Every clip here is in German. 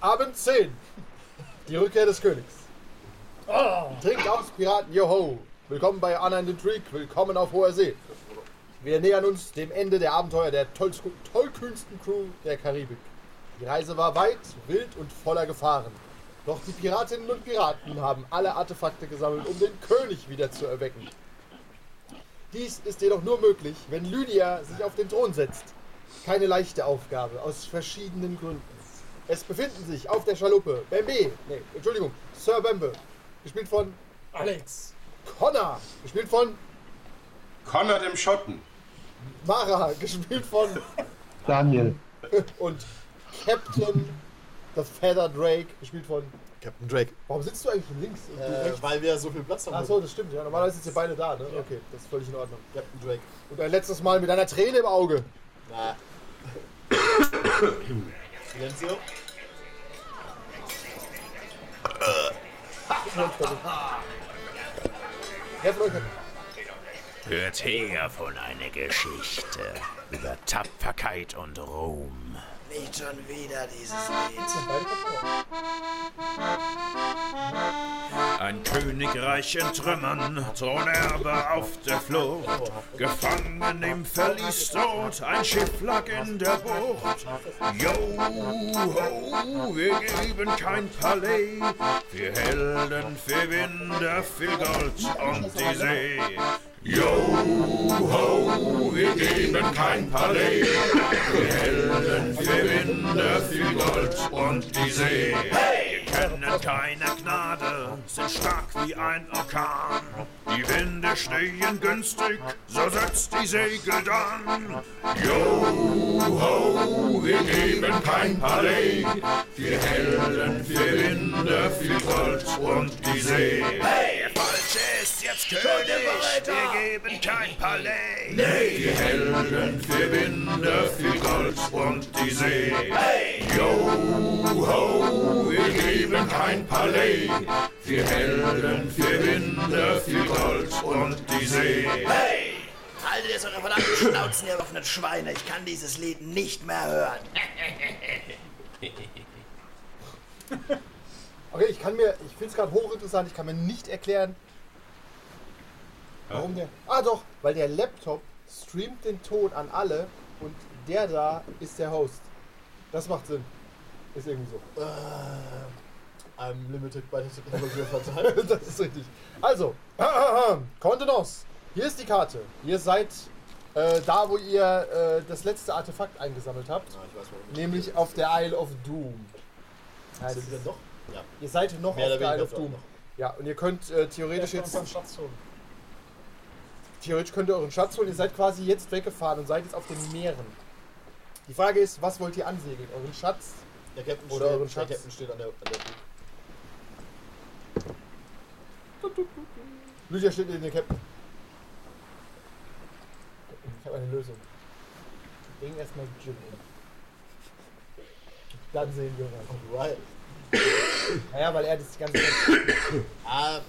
Abend 10. Die Rückkehr des Königs. Trinkt aus, Piraten, joho. Willkommen bei Anna and the Trick. Willkommen auf hoher See. Wir nähern uns dem Ende der Abenteuer der tollkühnsten Crew der Karibik. Die Reise war weit, wild und voller Gefahren. Doch die Piratinnen und Piraten haben alle Artefakte gesammelt, um den König wieder zu erwecken. Dies ist jedoch nur möglich, wenn Lydia sich auf den Thron setzt. Keine leichte Aufgabe, aus verschiedenen Gründen. Es befinden sich auf der Schaluppe Bambi, nee, Entschuldigung, Sir Bambe, gespielt von Alex. Connor, gespielt von Connor dem Schotten. Mara, gespielt von Daniel. und Captain The Feather Drake, gespielt von. Captain Drake. Warum sitzt du eigentlich links? Äh, weil wir so viel Platz haben. Ach so, das stimmt, ja. Normalerweise sind ihr beide da, ne? Ja. Okay, das ist völlig in Ordnung. Captain Drake. Und ein letztes Mal mit einer Träne im Auge. Na. Silencio. Hört her von einer Geschichte über Tapferkeit und Ruhm. Nicht schon wieder dieses Lied. Ein Königreich in Trümmern, Thronerbe auf der Flucht. Gefangen im Verlies dort, ein Schiff lag in der Bucht. Yo, ho, wir geben kein Palais. Für Helden, für Winder, viel Gold und die See. Yo, ho, wir geben kein Palais. Für Helden, für Winder, viel Gold und die See. Wir kennen keine Gnade, sind stark wie ein Orkan. Die Winde stehen günstig, so setzt die Segel dann. Yo, ho, wir geben kein Palais. Für Helden, für Winde, viel Gold und die See. Hey, der Falsche ist jetzt König, wir geben kein Palais. Nee, für Helden, für Winde, viel Gold und die See. Hey, yo, ho, wir geben kein Palais. Für Helden, für Winde, viel Gold und die See. Hey! Haltet jetzt eure verdammten Schnauzen, ihr offenen Schweine. Ich kann dieses Lied nicht mehr hören. Okay, ich kann mir, ich finde es gerade hochinteressant, ich kann mir nicht erklären, warum der. Ah doch, weil der Laptop streamt den Ton an alle und der da ist der Host. Das macht Sinn. Ist irgendwie so. Äh, I'm limited by the technology of das ist richtig. Also, Contenance. Hier ist die Karte. Ihr seid äh, da, wo ihr äh, das letzte Artefakt eingesammelt habt. Ich weiß. Nämlich auf der Isle of Doom. Ja, das Sind wir noch? Ja. ihr seid noch Mehr auf der Isle of Doom. Ja, und ihr könnt äh, theoretisch jetzt. Theoretisch könnt ihr euren Schatz holen. Ihr seid quasi jetzt weggefahren und seid jetzt auf den Meeren. Die Frage ist, was wollt ihr ansegeln? Euren Schatz? Der Captain, Oder euren steht, der Schatz. Captain steht an der, an der. Lydia steht in den Captain. Ich habe eine Lösung. Bring erstmal Jim um. Dann sehen wir was. Right. Naja, weil er das die ganze Zeit. Ah,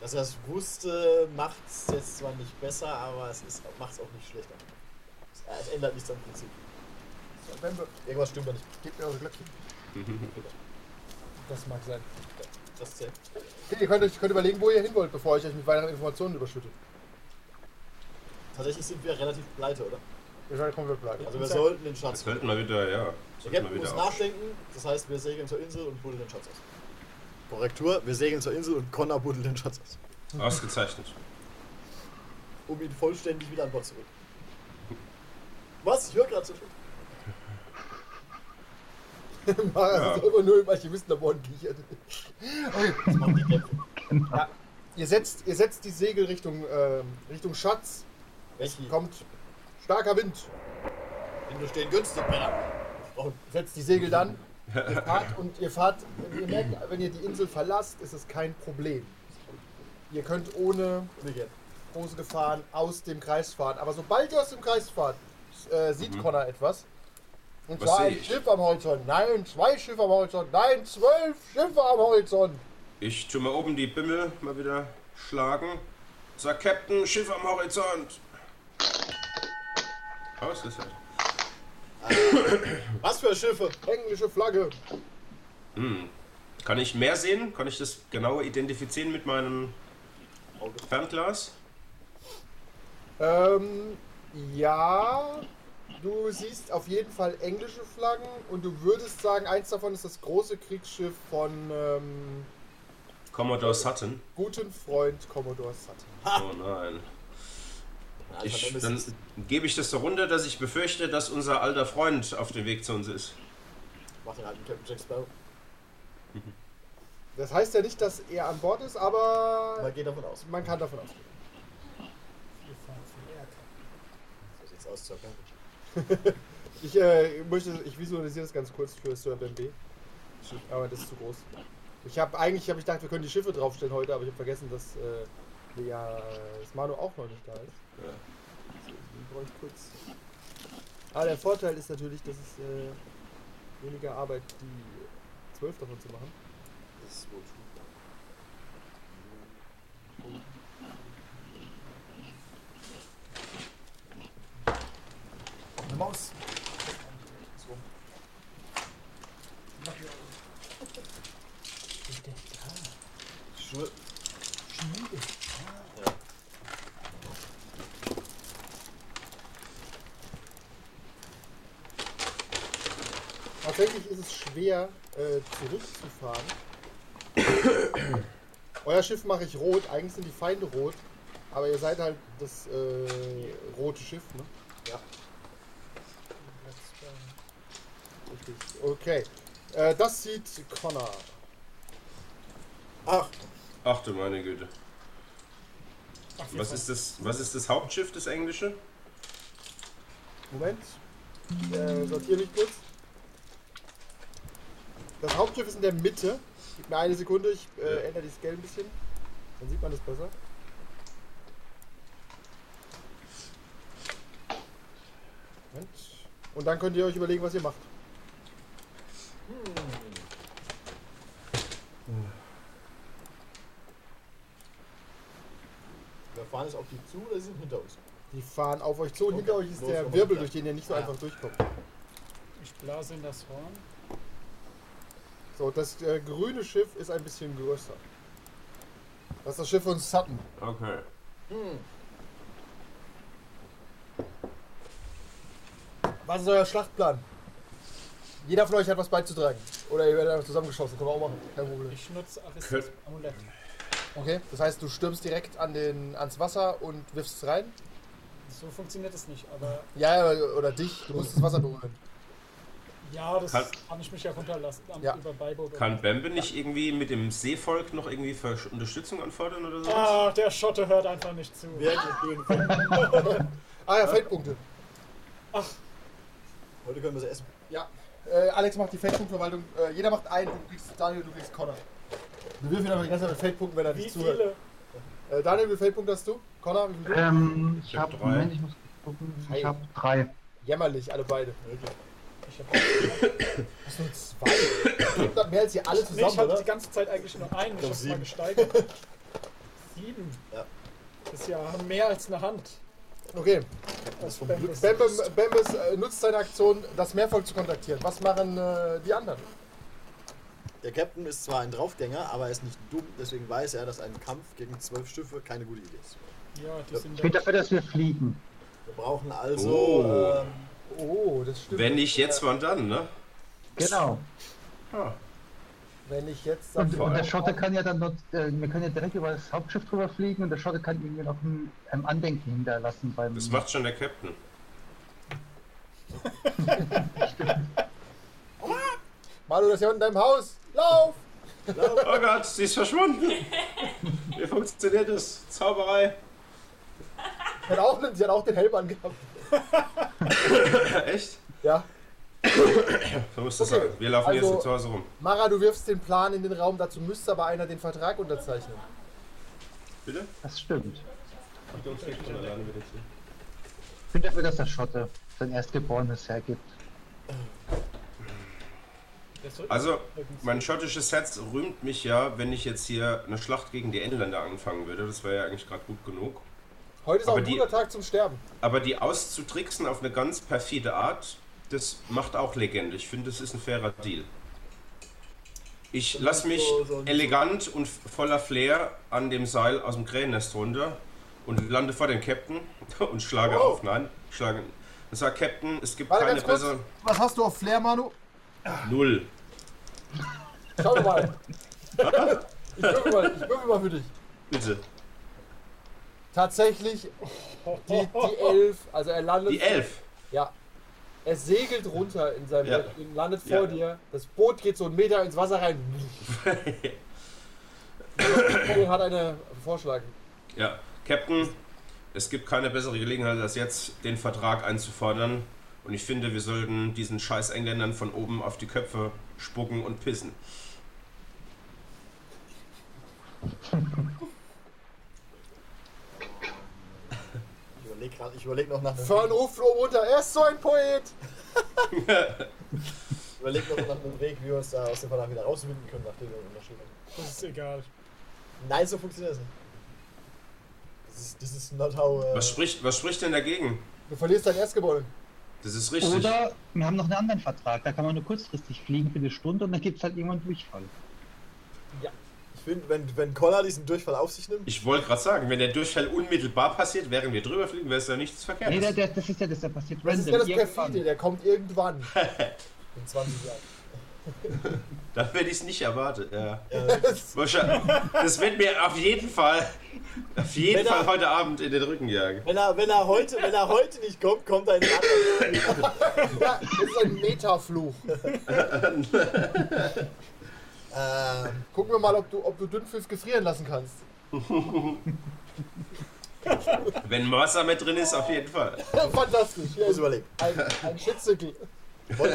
dass er es wusste, macht es jetzt zwar nicht besser, aber es macht es auch nicht schlechter. Es, es ändert nichts am Prinzip. Irgendwas stimmt da nicht. Gebt mir eure Glöckchen. Das mag sein. Das zählt. Okay, ihr könnt euch könnt überlegen, wo ihr hin wollt, bevor ich euch mit weiteren Informationen überschütte. Tatsächlich sind wir relativ pleite, oder? Ihr seid komplett bleiben. Also wir sollten den Schatz Das sollten wir wieder, ja. Wir Captain muss wieder auf. nachdenken, das heißt, wir segeln zur Insel und buddeln den Schatz aus. Korrektur, wir segeln zur Insel und Connor buddelt den Schatz aus. Ausgezeichnet. Um ihn vollständig wieder an Bord zu rücken. Was? Ich höre gerade so schön. Mara Ja. sitzt immer nur im Archivistenlabor und kichert. Okay. Das macht die Kämpfe. Ja, ihr setzt, ihr setzt die Segel Richtung, ähm, Richtung Schatz. Welche? Kommt starker Wind. Winde stehen günstig, Männer. Oh, Setzt die Segel dann. Ihr fahrt und ihr fahrt. Ihr merkt, wenn ihr die Insel verlasst, ist es kein Problem. Ihr könnt ohne große Gefahren aus dem Kreis fahren. Aber sobald ihr aus dem Kreis fahrt, äh, sieht Connor etwas. Und Was zwar ein ich? Schiff am Horizont. Nein, zwei Schiffe am Horizont. Nein, zwölf Schiffe am Horizont. Ich tue mal oben die Bimmel mal wieder schlagen. Sag Captain, Schiff am Horizont. Aus ist halt. Was für Schiffe? Englische Flagge. Kann ich mehr sehen? Kann ich das genauer identifizieren mit meinem Fernglas? Ähm, ja, du siehst auf jeden Fall englische Flaggen und du würdest sagen, eins davon ist das große Kriegsschiff von ähm, Commodore Sutton. guten Freund Commodore Sutton. Oh nein. Ich, dann gebe ich das so runter, dass ich befürchte, dass unser alter Freund auf dem Weg zu uns ist. Mach den alten Captain Jack Sparrow. Das heißt ja nicht, dass er an Bord ist, aber Man geht davon aus. man kann davon ausgehen. So sieht's aus, Ben. Ich, äh, möchte, ich visualisiere das ganz kurz für Sir Ben B. Aber das ist zu groß. Ich habe eigentlich hab ich gedacht, wir können die Schiffe draufstellen heute, aber ich habe vergessen, dass äh, ja, das Manu auch noch nicht da ist. Ja. So, den brauche ich kurz. Aber der Vorteil ist natürlich, dass es äh, weniger Arbeit, die zwölf davon zu machen. Das ist wohl true. Eine Maus. So. Schuhe. Ja. Tatsächlich ist es schwer, äh, zurückzufahren. Euer Schiff mache ich rot, eigentlich sind die Feinde rot, aber ihr seid halt das äh, rote Schiff, ne? Ja. Richtig. Okay. Äh, das sieht Connor. Ach, Ach du meine Güte. Was ist das, was ist das Hauptschiff, das englische? Moment. Äh, sortiere mich kurz. Das Hauptschiff ist in der Mitte. Gib mir eine Sekunde, ich äh, ändere die Scale ein bisschen. Dann sieht man das besser. Moment. Und dann könnt ihr euch überlegen, was ihr macht. wir fahren jetzt auf die zu oder sie sind hinter uns? Die fahren auf euch zu und Okay. hinter euch ist Los, der Wirbel, durch den ihr nicht so Ja. einfach durchkommt. Ich blase in das Horn. So, das äh, grüne Schiff ist ein bisschen größer. Das ist das Schiff von Sutton. Okay. Hm. Was ist euer Schlachtplan? Jeder von euch hat was beizutragen. Oder ihr werdet einfach zusammengeschossen, können wir auch machen. Kein Problem. Ich nutze Aristas Amulett. Okay, das heißt, du stürmst direkt an den, ans Wasser und wirfst es rein? So funktioniert es nicht, aber Ja, oder- oder dich, du musst das Wasser berühren. Ja, das Kann- kann ich mich ja runterlassen Ja. über Beiboot. Kann Bambi nicht irgendwie mit dem Seevolk noch irgendwie für Unterstützung anfordern oder so? Ah, der Schotte hört einfach nicht zu. Ah ja, Feldpunkte. Heute können wir sie essen. Ja. Äh, Alex macht die Feldpunktverwaltung. Äh, jeder macht einen, du kriegst Daniel, du kriegst Connor. Wir würfeln einfach die ganze Zeit mit Feldpunkten, wenn er nicht zuhört. viele? Äh, Daniel, wie viele Feldpunkte hast du? Connor, wie viele? Ähm, ich Ich hab habe, drei. Moment, ich muss gucken, Drei. ich habe drei. Jämmerlich, alle beide. Wirklich. Ich hab, Hast du zwei? Ich hab mehr als ihr alle nee, zusammen, ich hatte die ganze Zeit eigentlich nur einen. Ich glaub, hab's mal sieben. gesteigert. Sieben. Ja. Das ist ja mehr als eine Hand. Okay. Das Bambus. Bembes, Bembes äh, nutzt seine Aktion, das Meervolk zu kontaktieren. Was machen äh, die anderen? Der Captain ist zwar ein Draufgänger, aber er ist nicht dumm, deswegen weiß er, dass ein Kampf gegen zwölf Schiffe keine gute Idee ist. Ja, die sind Ich bin dafür, dass wir fliegen. Wir brauchen also. Oh. Ähm, Oh, das stimmt. Wenn nicht jetzt, wann dann, ne? Genau. Ah, Wenn ich jetzt Und, und der Schotte kann ja dann, noch, äh, wir können ja direkt über das Hauptschiff drüber fliegen und der Schotte kann irgendwie noch ein, ein Andenken hinterlassen beim. das macht schon der Captain. Manu, das ist ja unten in deinem Haus. Lauf! Oh Gott, sie ist verschwunden. Wie funktioniert das? Zauberei. Sie hat auch, sie hat auch den Helm angehabt. Echt? Ja. So musst du Okay. sagen. Wir laufen jetzt Also- im Tor so rum. Mara, du wirfst den Plan in den Raum, dazu müsste aber einer den Vertrag unterzeichnen. Bitte? Das stimmt. Zu. Ich bin dafür, dass der Schotte sein Erstgeborenes hergibt. Also, mein schottisches Herz rühmt mich ja, wenn ich jetzt hier eine Schlacht gegen die Engländer anfangen würde. Das wäre ja eigentlich gerade gut genug. Heute ist auch Aber ein die- guter Tag zum Sterben. Aber die auszutricksen auf eine ganz perfide Art, das macht auch Legende. Ich finde, das ist ein fairer Deal. Ich lasse mich So- so- elegant und voller Flair an dem Seil aus dem Krähennest runter und lande vor dem Captain und schlage Oh. auf. Nein, schlage. Und sag Captain, es gibt Warte keine bessere. Was hast du auf Flair, Manu? Null. Schau mal. ich würfel mal, ich würfel mal für dich. Bitte. Tatsächlich die, die Elf, also er landet. Die Elf. Ja. Er segelt runter in seinem Ja. Boot, landet Ja. vor dir. Das Boot geht so einen Meter ins Wasser rein. Er hat einen Vorschlag. Ja, Captain, es gibt keine bessere Gelegenheit, als jetzt den Vertrag einzufordern. Und ich finde, wir sollten diesen scheiß Engländern von oben auf die Köpfe spucken und pissen. überlege gerade, ich überlege noch nach einem Fern ruft oben runter. Er ist so ein Poet. Ich überlege noch nach einem Weg, wie wir uns da aus dem Vertrag wieder rauswinden können, nachdem wir unterschrieben haben. Das ist egal. Nein, so funktioniert das nicht. Das ist, das ist not how. Äh, Was spricht, was spricht denn dagegen? Du verlierst dein Erstgebäude. Das ist richtig. Oder wir haben noch einen anderen Vertrag, da kann man nur kurzfristig fliegen für eine Stunde und dann gibt es halt irgendwann Durchfall. ich finde, wenn, wenn Collar diesen Durchfall auf sich nimmt, Ich wollte gerade sagen, wenn der Durchfall unmittelbar passiert, während wir drüber fliegen, wäre es ja nichts Nee, Verkehrtes. der, der, das ist ja das, der passiert Das ist random. ja das. Perfide, der kommt irgendwann. in 20 Jahren. Dann hätte ich es nicht erwartet. Ja. Ja, Das wird mir auf jeden Fall, auf jeden Wenn er- Fall heute Abend in den Rücken jagen. wenn, er, wenn, er heute, wenn er heute nicht kommt, kommt er in den anderen. Ja, das ist ein Metafluch. Ähm, Gucken wir mal, ob du, ob du Dünnpfiff gefrieren lassen kannst. Wenn Wasser mit drin ist, auf jeden Fall. Fantastisch. Hier muss ist überlegen. ein, ein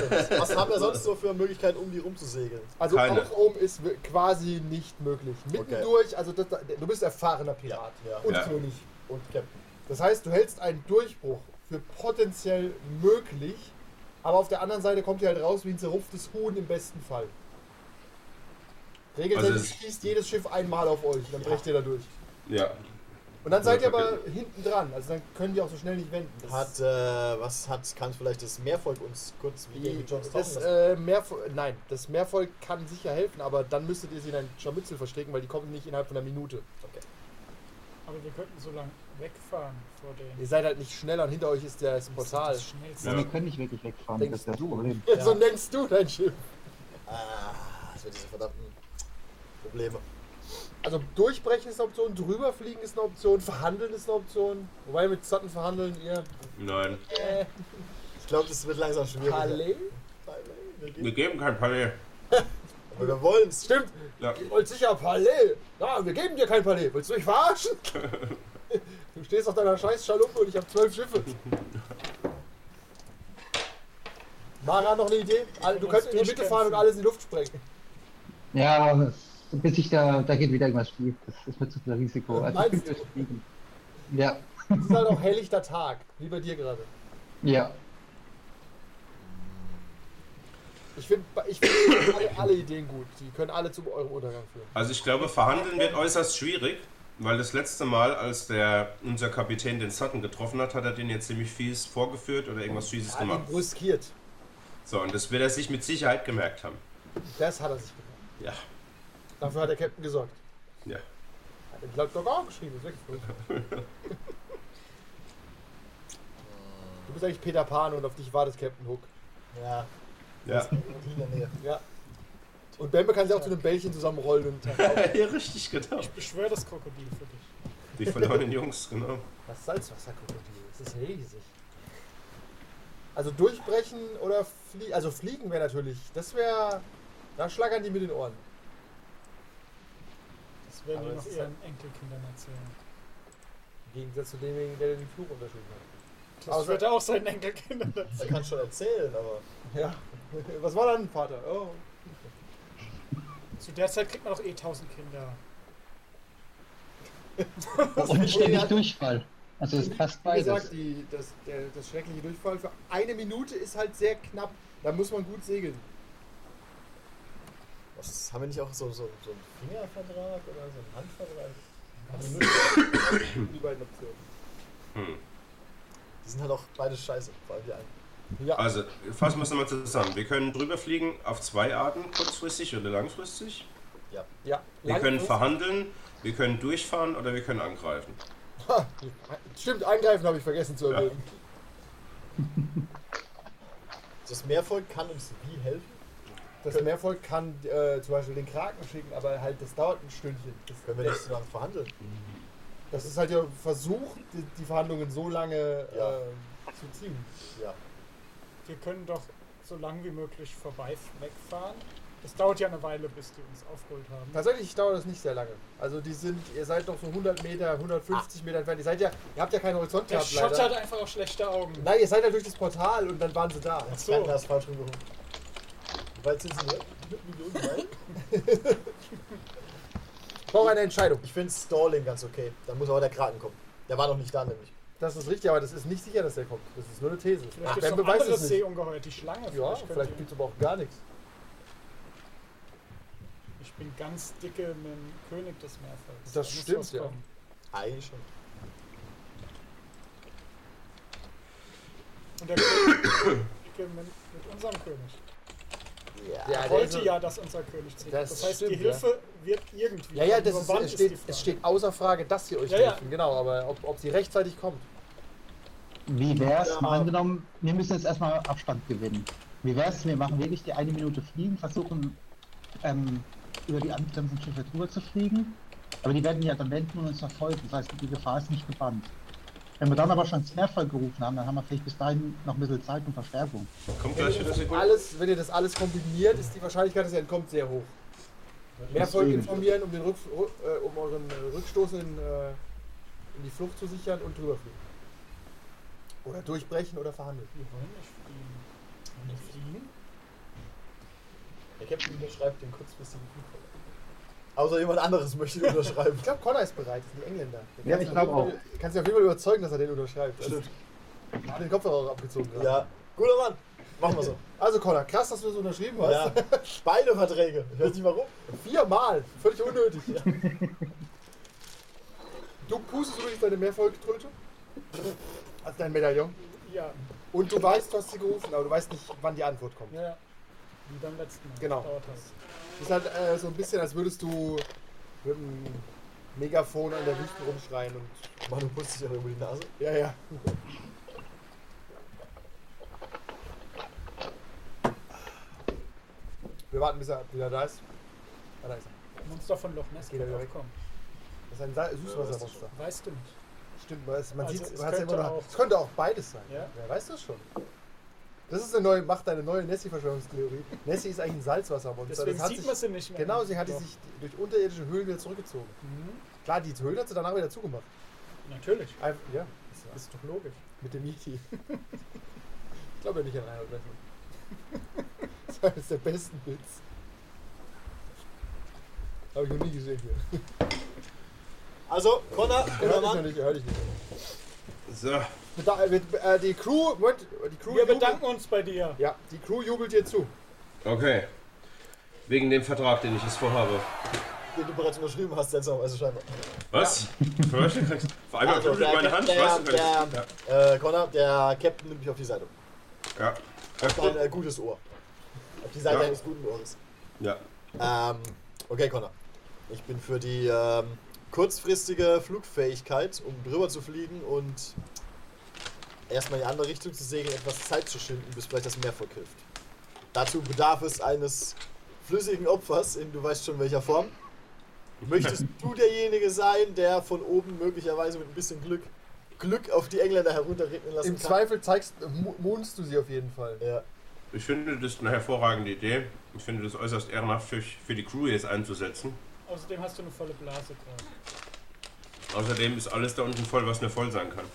das? Was haben wir sonst so für Möglichkeiten, um die rumzusegeln? Also Keine. auch oben ist quasi nicht möglich. Mittendurch, also das, du bist erfahrener Pirat Ja. und Ja. König. Und Captain. Das heißt, du hältst einen Durchbruch für potenziell möglich, aber auf der anderen Seite kommt ihr halt raus wie ein zerrupftes Huhn im besten Fall. Also Regeltechnisch es- schießt jedes Schiff einmal auf euch, dann brecht ihr da durch. Ja. Und dann seid ihr okay. aber hinten dran, also dann können die auch so schnell nicht wenden. Das- Hat, äh, was hat, kann vielleicht das Meervolk uns kurz wie Die, Jones das, äh, Meervolk, nein, das Meervolk kann sicher helfen, aber dann müsstet ihr sie in ein Scharmützel verstricken, weil die kommen nicht innerhalb von einer Minute. Aber wir könnten so lang wegfahren vor den. Ihr seid halt nicht schneller und hinter euch ist das Portal. Das schnellste. Ja, Ja. wir können nicht wirklich wegfahren, Denkst das ist das du? Problem. So nennst du dein Schiff. Ah, das wird diese verdammten Probleme. Also durchbrechen ist eine Option, drüberfliegen ist eine Option, verhandeln ist eine Option. Wobei mit Sutton verhandeln ihr. Nein. Äh, Ich glaube, das wird langsam schwierig. Palais? Wir Wir geben, kein Palais. aber wir wollen es. Stimmt, Ja. ihr wollt sicher Palais. Na, wir geben dir kein Palais. Willst du mich verarschen? Du stehst auf deiner scheiß Schaluppe und ich habe zwölf Schiffe. Mara, noch eine Idee? Du könntest in die Mitte fahren und alles in die Luft sprengen. Ja, aber es- bis ich da, da geht wieder irgendwas schief. Das ist mir zu viel Risiko. Also ich bin Fliegen. Ja, Es ist halt auch helllichter Tag, wie bei dir gerade. ja. Ich finde ich find alle, alle Ideen gut. Die können alle zu eurem Untergang führen. Also ich glaube, verhandeln wird äußerst schwierig, weil das letzte Mal, als der unser Kapitän den Sutton getroffen hat, hat er den jetzt ziemlich fies vorgeführt oder irgendwas Fieses Er hat ihn gemacht. brüskiert. So, und das wird er sich mit Sicherheit gemerkt haben. Das hat er sich gemerkt. Ja, Dafür hat der Captain gesorgt. ja. Hat den Cloud Dog auch geschrieben, ist weggeflogen. Du bist eigentlich Peter Pan und auf dich wartet Captain Hook. Ja, Ja, in der Nähe. Ja. Und Bambi kann sich auch zu einem Bällchen zusammenrollen und ja richtig, genau. Ich beschwöre das Krokodil für dich. Die verlorenen Jungs, genau. das Salzwasserkrokodil. Das ist riesig. Also durchbrechen oder fliegen. Also fliegen wäre natürlich. Das wäre. Da schlagern die mit den Ohren. Das werden Aber die es noch ist ihren Enkelkindern erzählen. Im Gegensatz zu demjenigen, der den Fluch unterschrieben hat. Das Außer- wird er auch seinen Enkelkindern Er erzählen. kann schon erzählen, aber Ja. Was war dann, Vater? Oh. Zu der Zeit kriegt man doch eh 1000 Kinder. Und ständig Durchfall. Also es passt Wie gesagt, beides. die, das, der, das schreckliche Durchfall für eine Minute ist halt sehr knapp. Da muss man gut segeln. Was, haben wir nicht auch so, so, so einen Fingervertrag oder so einen Handvertrag? Haben wir nur, Die beiden Optionen. Hm. die sind halt auch beide scheiße, vor allem die einen. Ja. Also, fassen wir es nochmal zusammen. Wir können drüber fliegen auf zwei Arten, kurzfristig oder langfristig. ja. Wir können verhandeln, wir können durchfahren oder wir können angreifen. Ha, Stimmt, eingreifen habe ich vergessen zu Ja. erwähnen. Das Meervolk kann uns wie helfen? Das Meervolk kann äh, zum Beispiel den Kraken schicken, aber halt das dauert ein Stündchen. Das, Können wir nicht so lange verhandeln? das ist halt der Versuch, die, die Verhandlungen so lange Ja. äh, zu ziehen. Ja. Wir können doch so lang wie möglich vorbei wegfahren. Es dauert ja eine Weile, bis die uns aufgeholt haben. Tatsächlich dauert das nicht sehr lange. Also die sind, ihr seid noch so 100 Meter, 150 Meter entfernt. Ihr seid ja, ihr habt ja keinen Horizont Der gehabt Schott leider. hat einfach auch schlechte Augen. Nein, ihr seid ja durch das Portal und dann waren sie da. Das so. das falsch rumgehoben. Denn? Millionen Meilen? Ich brauche eine Entscheidung. Ich finde Stalling ganz okay. Dann muss aber der Kraken kommen. Der war noch nicht da nämlich. Das ist richtig, aber das ist nicht sicher, dass der kommt. Das ist nur eine These. Vielleicht Ach, ist ein beweist anderes es. Seeungeheuer, die Schlange. Ja, vielleicht ihr- gibt es aber auch gar nichts. Ich bin ganz dicke mit dem König des Meervolks. Das Da stimmt, ja. kommen. Eigentlich schon. Und der König dicke mit, mit unserem König. Ja, Er der wollte ja, dass unser König zieht. Das Das, heißt, stimmt, die ja. Hilfe wird irgendwie. Ja, ja, kommen. das ist, es, steht, es steht außer Frage, dass sie euch Ja, ja. helfen. Genau, aber ob, ob sie rechtzeitig kommt. Wie wär's, Ja. mal angenommen, wir müssen jetzt erstmal Abstand gewinnen. Wie wär's, wir machen wirklich die eine Minute fliegen, versuchen ähm, über die angrenzenden Schiffe drüber zu fliegen, aber die werden ja dann wenden und uns verfolgen, das heißt, die Gefahr ist nicht gebannt. Wenn wir dann aber schon Mehrfall gerufen haben, dann haben wir vielleicht bis dahin noch ein bisschen Zeit und Verstärkung. Kommt gleich wieder Sekunde. Alles, wenn ihr das alles kombiniert, ist die Wahrscheinlichkeit, dass ihr entkommt, sehr hoch. Mehr Volk informieren, um, den Rück, äh, um euren äh, Rückstoß in, äh, in die Flucht zu sichern und drüber fliegen. Oder durchbrechen oder verhandeln. Wir wollen nicht fliegen. Wollen wir fliegen? Der Captain unterschreibt den kurzfristigen Flugvertrag. Außer jemand anderes möchte ihn unterschreiben. Ich glaube, Connor ist bereit, das ist ein Engländer. Den Ja, ich du auf glaub jeden Fall- Kannst du auf jeden Fall überzeugen, dass er den unterschreibt. Stimmt. Also, hat den Kopfhörer abgezogen gerade. Ja, guter Mann. Machen wir so. Also Connor, krass, dass du das unterschrieben hast. Ja. Beide Verträge. Ich weiß nicht warum. Viermal. Völlig unnötig. Du pustest übrigens deine Mehrfolgetröte. Als dein Medaillon. Ja, Und du weißt, du hast sie gerufen, aber du weißt nicht, wann die Antwort kommt. ja, ja. Wie beim letzten Mal. Genau. Dauert das. Ist halt äh, so ein bisschen, als würdest du mit einem Megafon an der Wüste rumschreien und. Manu putzt sich auch über die Nase. Ja, ja. Wir warten, bis er wieder da ist. Ah, da ist er. Monster von Loch Ness Geht er wieder weg? aufkommen. Das ist ein Sa- Süßwassermonster. Weißt du nicht. Stimmt, man, Also, sieht es ja könnte immer noch. auch- Es könnte auch beides sein. Ja? Wer weiß das schon. Das ist eine neue, macht eine neue Nessie-Verschwörungstheorie. Nessie ist eigentlich ein Salzwassermonster. Deswegen das hat sieht man sie nicht mehr. Genau, sie hat Doch. sich durch unterirdische Höhlen wieder zurückgezogen. Mhm. Klar, die Höhlen hat sie danach wieder zugemacht. Natürlich. Einfach, ja, ist ja ist doch logisch. mit dem Yeti. ich glaube ja nicht an Reinhold. Das war eines der besten Bits. Habe ich noch nie gesehen hier. Also, Connor, noch Mann. nicht, er hört dich nicht. So, Äh, wir- äh, die Crew, die Crew Wir jubelt- bedanken uns bei dir. Ja, die Crew jubelt dir zu. okay. Wegen dem Vertrag, den ich jetzt vorhabe. Den du bereits unterschrieben hast, seltsamerweise scheinbar. Was? Was? Vor allem Also, also, der- meine Hand. der- der- Äh, Connor, der Captain nimmt mich auf die Seite. ja. Auf ein äh, gutes Ohr. Auf die Seite Ja. eines guten Ohres. Ja. Ähm, okay, Connor. Ich bin für die ähm, kurzfristige Flugfähigkeit, um drüber zu fliegen und erstmal in die andere Richtung zu segeln, etwas Zeit zu schinden, bis vielleicht das Meervolk hilft. Dazu bedarf es eines flüssigen Opfers in du weißt schon welcher Form. Möchtest du derjenige sein, der von oben möglicherweise mit ein bisschen Glück Glück auf die Engländer herunterregnen lassen Im kann? Zweifel zeigst, mu- mohnst du sie auf jeden Fall. Ja. Ich finde, das ist eine hervorragende Idee. Ich finde das äußerst ehrenhaft für, für die Crew jetzt einzusetzen. Außerdem hast du eine volle Blase gerade. Außerdem ist alles da unten voll, was nur voll sein kann.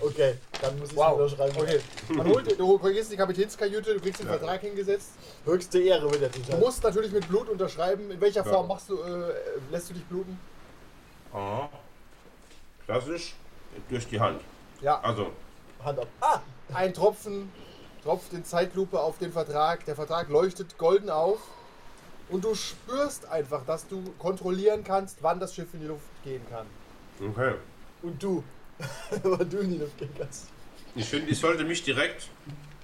Okay, dann muss ich Wow. unterschreiben. Okay. Man holt, du kriegst die Kapitänskajüte, du kriegst den Ja. Vertrag hingesetzt. Höchste Ehre wird der Du Titel. musst natürlich mit Blut unterschreiben. In welcher Ja. Form machst du, äh, lässt du dich bluten? Ah. Klassisch durch die Hand. Ja, Also, Hand ab. Ah! ein Tropfen tropft in Zeitlupe auf den Vertrag. Der Vertrag leuchtet golden auf. Und du spürst einfach, dass du kontrollieren kannst, wann das Schiff in die Luft gehen kann. okay. Und du. Aber du in die Luft kannst. Ich finde, ich sollte mich direkt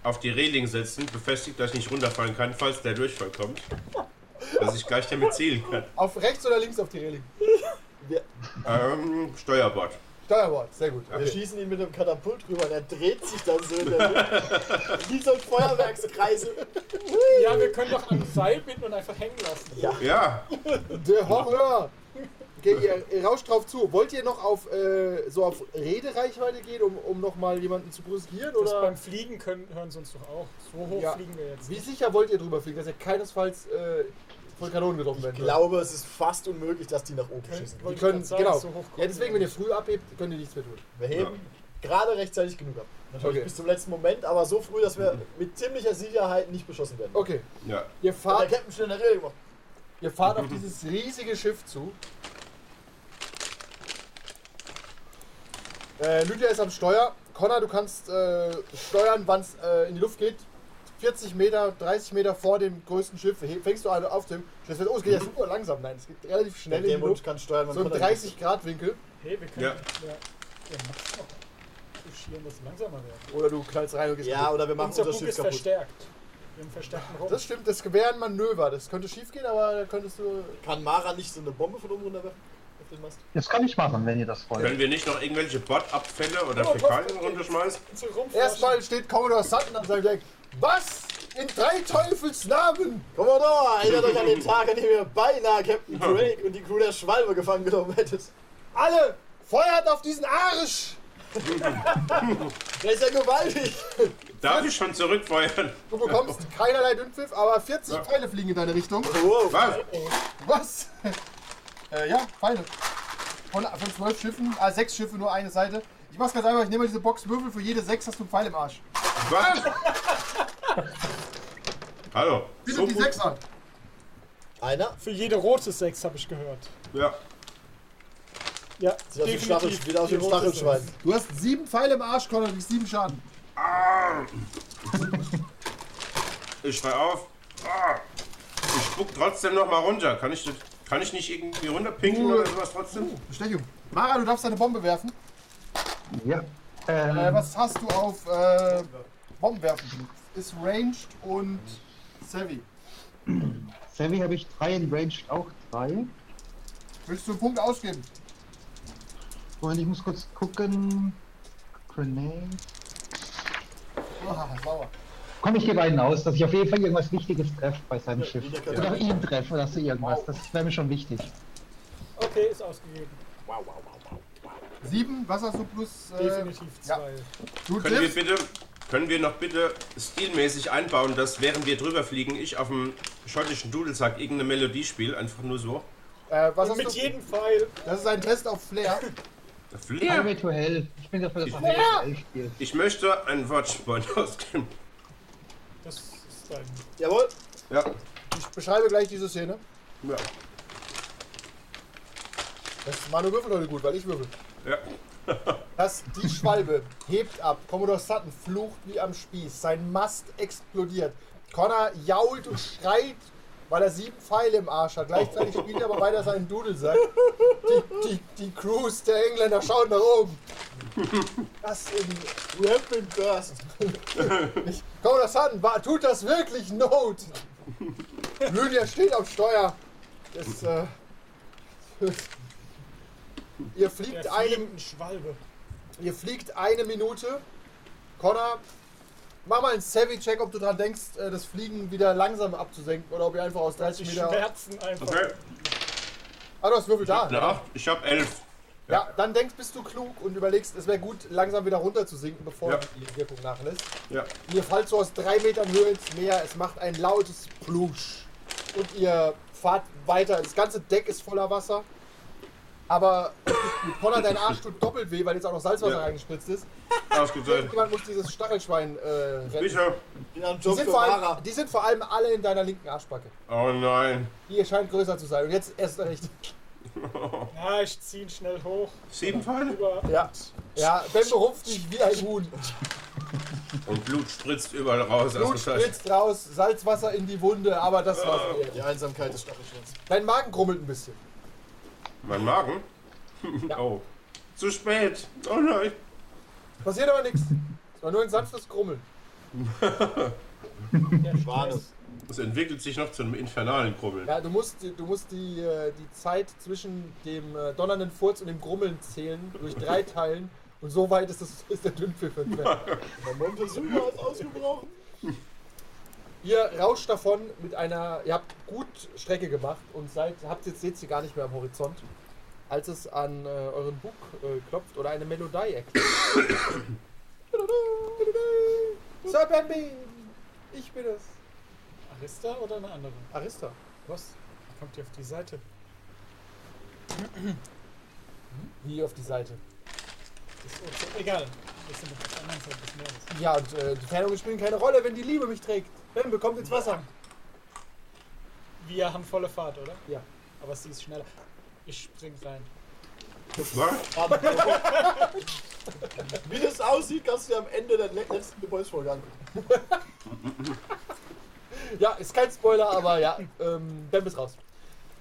auf die Reling setzen, befestigt, dass ich nicht runterfallen kann, falls der Durchfall kommt. Dass ich gleich damit zielen kann. Auf rechts oder links auf die Reling? Wir, Ähm, Steuerbord. Steuerbord, sehr gut. wir Okay. schießen ihn mit einem Katapult rüber und er dreht sich dann so in der Luft. Wie so ein Feuerwerkskreisel. Ja, wir können doch an Seil binden und einfach hängen lassen. Ja. Ja, Der Horror! Okay, ihr, ihr rauscht drauf zu. Wollt ihr noch auf äh, so auf Redereichweite gehen, um, um nochmal jemanden zu brüskieren? Das Oder beim Fliegen können, hören sie uns doch auch. So hoch Ja. fliegen wir jetzt. wie sicher wollt ihr drüber fliegen, dass ihr keinesfalls äh, von Kanonen getroffen Ich werdet? glaube, es ist fast unmöglich, dass die nach oben Können- schießen. Die ich können, sagen, genau. so hoch kommen ja, deswegen, wenn ihr früh abhebt, könnt ihr nichts mehr tun. Wir heben gerade rechtzeitig genug ab. Natürlich Okay. bis zum letzten Moment, aber so früh, dass wir mit ziemlicher Sicherheit nicht beschossen werden. Okay, ja. ihr Hat der fahrt, Captain schnell eine Rede gemacht. ihr fahrt auf dieses riesige Schiff zu. Äh, Lydia ist am Steuer. Connor, du kannst äh, steuern, wann es äh, in die Luft geht. 40 Meter, 30 Meter vor dem größten Schiff fängst du an auf dem. Das wird, oh, es geht ja super langsam. Nein, es geht relativ schnell in die Luft. kann steuern, man So ein kann 30 Grad Winkel. Hey, wir können Ja. ja. Ja, mach's noch. Pushieren, dass es langsamer wird. Oder du knallst rein und gehst Ja, kaputt. oder wir machen Unser unser Schiff ist kaputt. verstärkt. Wir haben verstärkten Rumpf. Das stimmt, das wäre ein Manöver. Das könnte schief gehen, aber da könntest du. Kann Mara nicht so eine Bombe von oben runterwerfen? Den Mast? Das kann ich machen, wenn ihr das wollt. Können wir nicht noch irgendwelche Bot-Abfälle oder Oh, Fäkalien runterschmeißen? Erstmal steht Commodore Sutton an seinem Deck. Was? In drei Teufelsnamen! Commodore, erinnert euch an den Tag, an dem ihr beinahe Captain Drake und die Crew der Schwalbe gefangen genommen hättet. Alle! Feuert auf diesen Arsch! Der ist ja gewaltig. Darf ich schon zurückfeuern? Du bekommst keinerlei Dünnpfiff, aber 40 Ja. Pfeile fliegen in deine Richtung. Wow. Was? Was? Äh, ja, Pfeile. Von, von 12 Schiffen, ah, 6 Schiffe, nur eine Seite. Ich mach's ganz einfach, ich nehme mal diese Box Würfel, für jede 6 hast du einen Pfeil im Arsch. Was? Hallo. Bitte So die gut? 6 an. Einer? Für jede rote 6 habe ich gehört. Ja. Ja, Sieht aus wie ein aus wie Stachelschwein. Sechs. Du hast 7 Pfeile im Arsch, Connor, du kriegst 7 Schaden. Ah. Ich schrei auf. Ah. Ich spuck trotzdem noch mal runter. Kann ich, das- kann ich nicht irgendwie runterpinken oder sowas trotzdem? Bestechung. Mara, du darfst deine Bombe werfen. Ja. Äh, Ähm, was hast du auf äh, Bomben werfen? Ist ranged und savvy. Savvy habe ich drei, in Ranged auch drei. Willst du einen Punkt ausgeben? Und ich muss kurz gucken. Grenade. Ah, sauer. Komm, ich gebe einen aus, dass ich auf jeden Fall irgendwas Wichtiges treffe bei seinem Schiff. wieder kann- Oder ihn treffe oder so irgendwas. Das wäre mir schon wichtig. Okay, ist ausgegeben. Sieben, was hast du plus? Äh, Definitiv ja. zwei. Du Können wir bitte, können wir noch bitte stilmäßig einbauen, dass während wir drüber fliegen, ich auf dem schottischen Dudelsack irgendeine Melodie spiele, einfach nur so? Äh, was Und mit du? jedem Pfeil. Das ist ein Test auf Flair. Flair. Highway to Hell. Ich bin dafür, dass Ich- man Hell spielt. Ich möchte einen Watchpoint ausgeben. Das ist dein. Jawohl. Ja. Ich beschreibe gleich diese Szene. Ja. Das Manu würfelt heute gut, weil ich würfel. ja. Das, die Schwalbe hebt ab. Commodore Sutton flucht wie am Spieß. Sein Mast explodiert. Connor jault und schreit, weil er sieben Pfeile im Arsch hat. Gleichzeitig spielt er aber weiter seinen Dudelsack. Die, die, die Crews der Engländer schauen nach oben. Das in. Have been cursed. Commodore Sutton, wa- tut das wirklich Not? Lydia steht auf Steuer. Das, äh, ihr fliegt eine Schwalbe. Ihr fliegt eine Minute. Connor, mach mal einen Savvy-Check, ob du dran denkst, äh, das Fliegen wieder langsam abzusenken oder ob ihr einfach aus Die 30 Meter. schmerzen einfach. Okay. Ah, du hast Würfel da. Eine 8. Ich habe 11. Ja, dann denkst, bist du klug und überlegst, es wäre gut, langsam wieder runter zu sinken, bevor Ja. die Wirkung nachlässt. Ja. Und ihr fallt so aus drei Metern Höhe ins Meer, es macht ein lautes Plusch. Und ihr fahrt weiter, das ganze Deck ist voller Wasser. Aber Connor, dein Arsch tut doppelt weh, weil jetzt auch noch Salzwasser Ja. reingespritzt ist. Jemand muss dieses Stachelschwein äh, retten. Sicher. Die sind, allem, die sind vor allem alle in deiner linken Arschbacke. Oh nein. Die scheint größer zu sein. Und jetzt erst recht. Ja, ich zieh ihn schnell hoch. Sieben Pfeile? Ja. Ja, Ben berumpft dich wie ein Huhn. Und Blut spritzt überall raus. Blut Also spritzt raus, Salzwasser in die Wunde, aber das war's. Die Einsamkeit des Stachelschweins. Dein Magen grummelt ein bisschen. mein Magen? Oh. Zu spät. Oh nein. Passiert aber nichts. Es war nur ein sanftes Grummeln. Der Schwane. Es entwickelt sich noch zu einem infernalen Grubbeln. Ja, du musst, du musst die, äh, die Zeit zwischen dem äh, donnernden Furz und dem Grummeln zählen, durch drei teilen. Und so weit ist, das, ist der Dünnpfiff entfernt. Der Montezuma ist ausgebrochen. Ihr rauscht davon mit einer. Ihr habt gut Strecke gemacht und seid, habt jetzt seht sie gar nicht mehr am Horizont, als es an äh, euren Bug äh, klopft oder eine Melodie erklingt. Sir Bambi! Ich bin es. Arista oder eine andere? Arista. Was? Kommt ihr auf die Seite? Wie auf die Seite. Ist Ozean. Egal. Wir sind auf der anderen Seite des Meeres. Ja, und äh, die Fernungen spielen keine Rolle, wenn die Liebe mich trägt. Bambi, kommt ins Wasser. Wir haben volle Fahrt, oder? Ja. Aber sie ist schneller. Ich spring rein. Wie das aussieht, kannst du dir am Ende der le- letzten The Boys-Folge angucken. Ja, ist kein Spoiler, aber ja, ähm, Bam ist raus.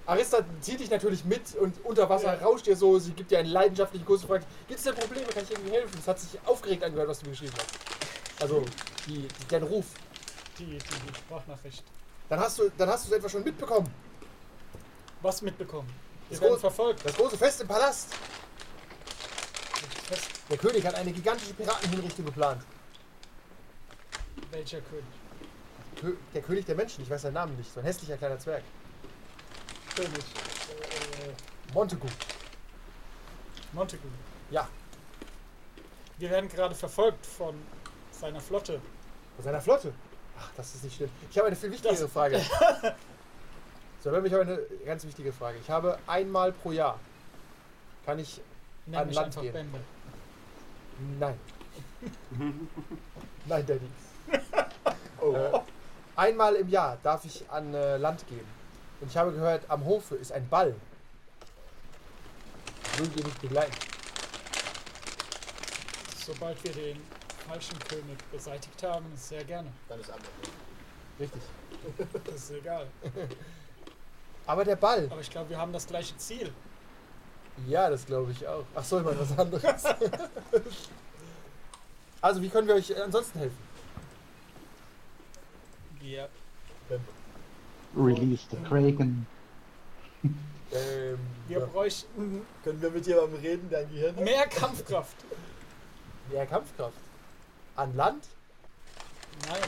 Arista zieht dich natürlich mit und unter Wasser Ja. rauscht dir so, sie gibt dir einen leidenschaftlichen Kuss und fragt, gibt es denn Probleme, kann ich irgendwie helfen? Es hat sich aufgeregt angehört, was du mir geschrieben hast. Also, die, die, dein Ruf. Die, die, die Sprachnachricht. Dann hast du, dann hast du es etwa schon mitbekommen. Was mitbekommen? Wir Das werden groß- verfolgt. Das große Fest im Palast. Fest. Der König hat eine gigantische Piratenhinrichtung geplant. Welcher König? Kö der König der Menschen, ich weiß seinen Namen nicht, so ein hässlicher kleiner Zwerg. König. Äh. Montagu. Ja, Wir werden gerade verfolgt von seiner Flotte. von seiner Flotte. Ach, das ist nicht schlimm. Ich habe eine viel wichtigere Das- Frage. So, ich habe eine ganz wichtige Frage. Ich habe einmal pro Jahr. Kann ich. Nenn An Land gehen. Bände. Nein. Nein, Daddy. Oh. Äh, einmal im Jahr darf ich an äh, Land gehen. Und ich habe gehört, am Hofe ist ein Ball. Will ihr mich begleiten? Sobald wir den falschen König beseitigt haben, sehr gerne. Dann ist anders. Richtig. Das ist egal. Aber der Ball. Aber ich glaube, wir haben das gleiche Ziel. Ja, das glaube ich auch. Ach so, ich meine was anderes. also, wie können wir euch ansonsten helfen? Wir Release the Kraken. Ähm, Wir ja. bräuchten Können wir mit jemandem reden, der ein Gehirn hat? mehr Kampfkraft. mehr Kampfkraft. An Land? Nein.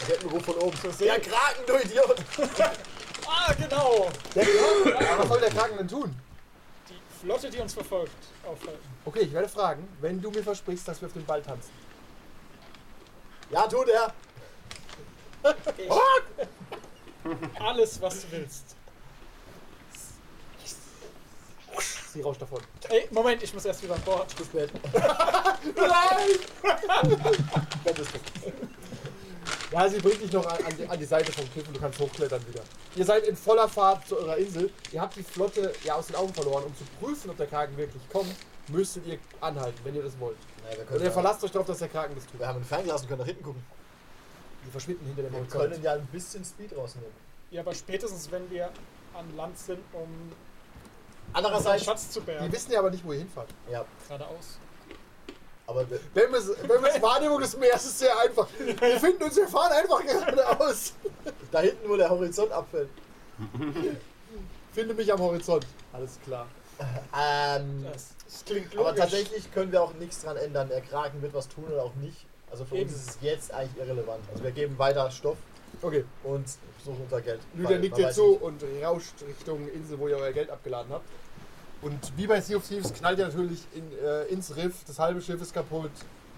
Der Kettenruf von oben. Zur Der. Kraken, du Idiot! Ah, genau. Der Kraken? Aber was soll der Kraken denn tun? Die Flotte, die uns verfolgt, aufhalten. Okay, ich werde fragen, wenn du mir versprichst, dass wir auf dem Ball tanzen. Ja, tut er! Ich. Alles, was du willst. Sie rauscht davon. Ey, Moment, ich muss erst wieder an Bord. Zu spät. Ja, sie bringt dich noch an, an, die, an die Seite vom Kliff und du kannst hochklettern wieder. Ihr seid in voller Fahrt zu eurer Insel. Ihr habt die Flotte ja aus den Augen verloren. Um zu prüfen, ob der Kraken wirklich kommt, müsstet ihr anhalten, wenn ihr das wollt. Naja, wir, Und ihr ja, verlasst euch darauf, dass der Kraken das tut. wir haben ein Fernglas und können nach hinten gucken. Die verschwinden hinter dem Wir Horizont. können ja ein bisschen Speed rausnehmen. Ja, aber spätestens, wenn wir an Land sind, um Andererseits, Schatz zu Die bergen. wissen ja aber nicht, wo ihr hinfahrt. ja, Geradeaus. aber wir, Wenn wir, wir Wahrnehmung des Meeres ist sehr einfach. Wir finden uns, wir fahren einfach geradeaus. da hinten, wo der Horizont abfällt. Finde mich am Horizont. Alles klar. Ähm, Das, das klingt aber logisch. tatsächlich können wir auch nichts dran ändern. Der Kraken wird was tun oder auch nicht. Also für Eben. uns ist es jetzt eigentlich irrelevant. Also wir geben weiter Stoff Okay. und suchen unser Geld. Lydia Weil nickt weiß zu und rauscht Richtung Insel, wo ihr euer Geld abgeladen habt. Und wie bei Sea of Thieves knallt ihr natürlich in, äh, ins Riff, das halbe Schiff ist kaputt,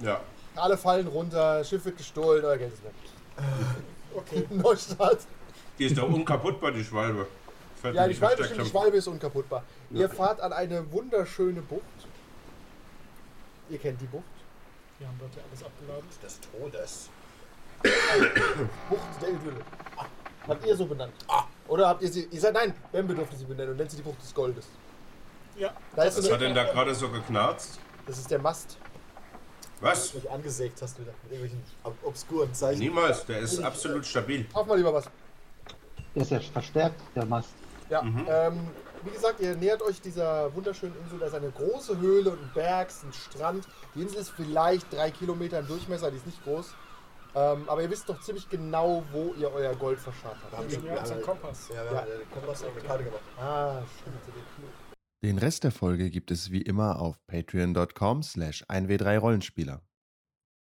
Ja. alle fallen runter, Schiff wird gestohlen, euer Geld ist weg. Okay. Neustart. Die ist doch unkaputtbar, die Schwalbe. Ja, die Schwalbe, stimmt, die. Schwalbe ist unkaputtbar. Ihr fahrt an eine wunderschöne Bucht. Ihr kennt die Bucht. Wir haben dort ja alles abgeladen. Des Todes. Bucht der Idylle. Habt ihr so benannt? Oder habt ihr sie. Ihr seid, nein, Bambi durfte sie benennen und nennt sie die Bucht des Goldes. Ja, Da ist Was hat denn da gerade so geknarzt? das ist der Mast. Was? Mich angesägt hast wieder mit irgendwelchen ob obskuren Zeichen. Niemals, der ist absolut stabil. Auf mal lieber was. Der ist ja verstärkt, der Mast. Ja, Mhm. ähm, wie gesagt, ihr nähert euch dieser wunderschönen Insel. Da ist eine große Höhle und ein Berg, ein Strand. Die Insel ist vielleicht drei Kilometer im Durchmesser, die ist nicht groß. Ähm, aber ihr wisst doch ziemlich genau, wo ihr euer Gold verscharrt Da habt. haben schon- Ja, wir so ein haben- Kompass. Ja, wir Ja. haben den Kompass auf eine Karte gemacht. Ah, stimmt. Den Rest der Folge gibt es wie immer auf patreon.com slash 1w3rollenspieler.